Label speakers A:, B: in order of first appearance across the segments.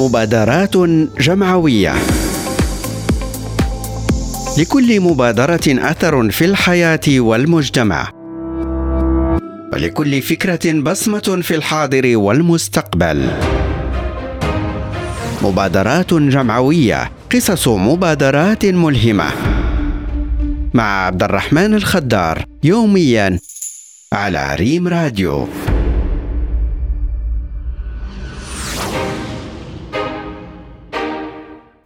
A: مبادرات جمعوية. لكل مبادرة أثر في الحياة والمجتمع. ولكل فكرة بصمة في الحاضر والمستقبل. مبادرات جمعوية. قصص مبادرات ملهمة. مع عبد الرحمن الخدار يوميا على ريم راديو.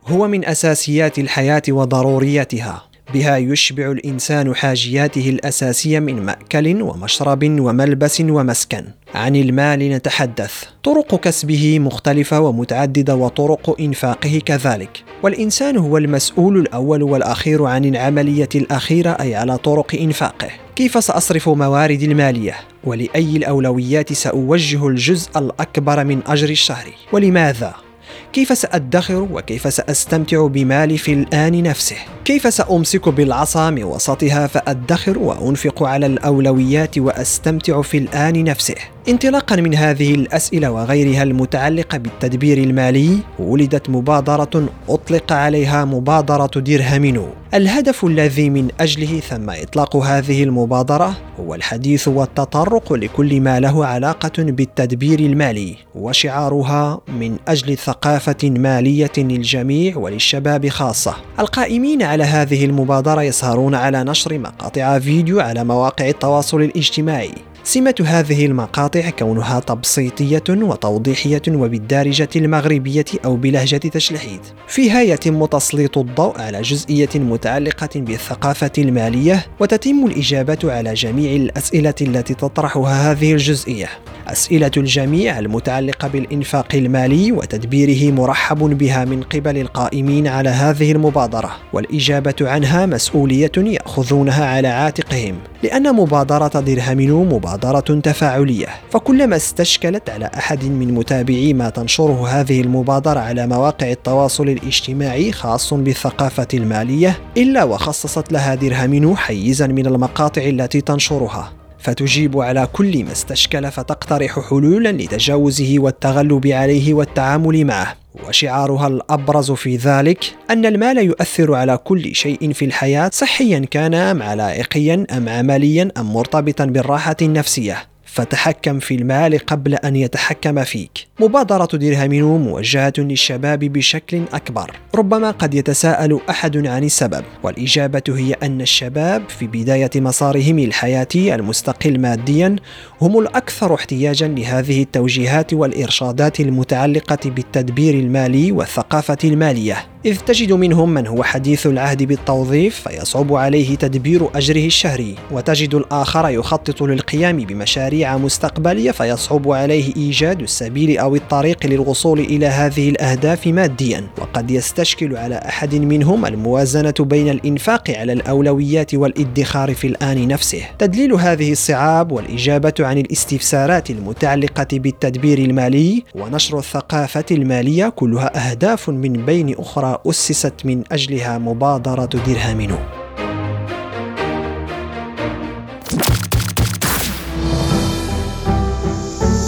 B: هو من أساسيات الحياة وضرورياتها بها يشبع الإنسان حاجياته الأساسية من مأكل ومشرب وملبس ومسكن. عن المال نتحدث. طرق كسبه مختلفة ومتعددة وطرق إنفاقه كذلك. والإنسان هو المسؤول الأول والأخير عن العملية الأخيرة أي على طرق إنفاقه. كيف سأصرف مواردي المالية؟ ولأي الأولويات سأوجه الجزء الأكبر من أجر الشهر؟ ولماذا؟ كيف سأدخر وكيف سأستمتع بمالي في الآن نفسه؟ كيف سأمسك بالعصا من وسطها فأدخر وأنفق على الأولويات وأستمتع في الآن نفسه؟ انطلاقا من هذه الأسئلة وغيرها المتعلقة بالتدبير المالي ولدت مبادرة أطلق عليها مبادرة درهمينو الهدف الذي من أجله ثم إطلاق هذه المبادرة هو الحديث والتطرق لكل ما له علاقة بالتدبير المالي وشعارها من أجل ثقافة مالية للجميع وللشباب خاصة. القائمين على هذه المبادرة يسهرون على نشر مقاطع فيديو على مواقع التواصل الاجتماعي. سمة هذه المقاطع كونها تبسيطية وتوضيحية وبالدارجة المغربية أو بلهجة تشلحيت فيها يتم تسليط الضوء على جزئية متعلقة بالثقافة المالية وتتم الإجابة على جميع الأسئلة التي تطرحها هذه الجزئية. أسئلة الجميع المتعلقة بالإنفاق المالي وتدبيره مرحب بها من قبل القائمين على هذه المبادرة والإجابة عنها مسؤولية يأخذونها على عاتقهم لأن مبادرة درهمينو مبادرة تفاعلية فكلما استشكلت على أحد من متابعي ما تنشره هذه المبادرة على مواقع التواصل الاجتماعي خاص بالثقافة المالية إلا وخصصت لها درهمينو حيزا من المقاطع التي تنشرها. فتجيب على كل ما استشكل فتقترح حلولا لتجاوزه والتغلب عليه والتعامل معه. وشعارها الأبرز في ذلك أن المال يؤثر على كل شيء في الحياة صحيا كان ام علائقيا أم عمليا أم مرتبطا بالراحة النفسية. فتحكم في المال قبل أن يتحكم فيك. مبادرة درهمينو موجهة للشباب بشكل أكبر. ربما قد يتساءل أحد عن السبب، والإجابة هي أن الشباب في بداية مسارهم الحياتي المستقل ماديا هم الأكثر احتياجا لهذه التوجيهات والإرشادات المتعلقة بالتدبير المالي والثقافة المالية. إذ تجد منهم من هو حديث العهد بالتوظيف فيصعب عليه تدبير أجره الشهري، وتجد الآخر يخطط للقيام بمشاريع مشاريع مستقبلية فيصعب عليه إيجاد السبيل أو الطريق للوصول إلى هذه الأهداف ماديا. وقد يستشكل على أحد منهم الموازنة بين الإنفاق على الأولويات والإدخار في الآن نفسه. تدليل هذه الصعاب والإجابة عن الاستفسارات المتعلقة بالتدبير المالي ونشر الثقافة المالية كلها أهداف من بين أخرى أسست من أجلها مبادرة درهامينو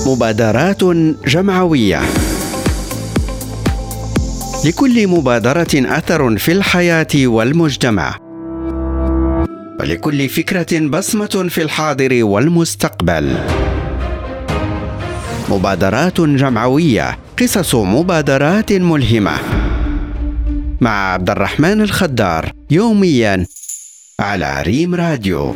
A: مبادرات جمعوية. لكل مبادرة أثر في الحياة والمجتمع. ولكل فكرة بصمة في الحاضر والمستقبل. مبادرات جمعوية. قصص مبادرات ملهمة. مع عبد الرحمن الخدار يوميا على ريم راديو.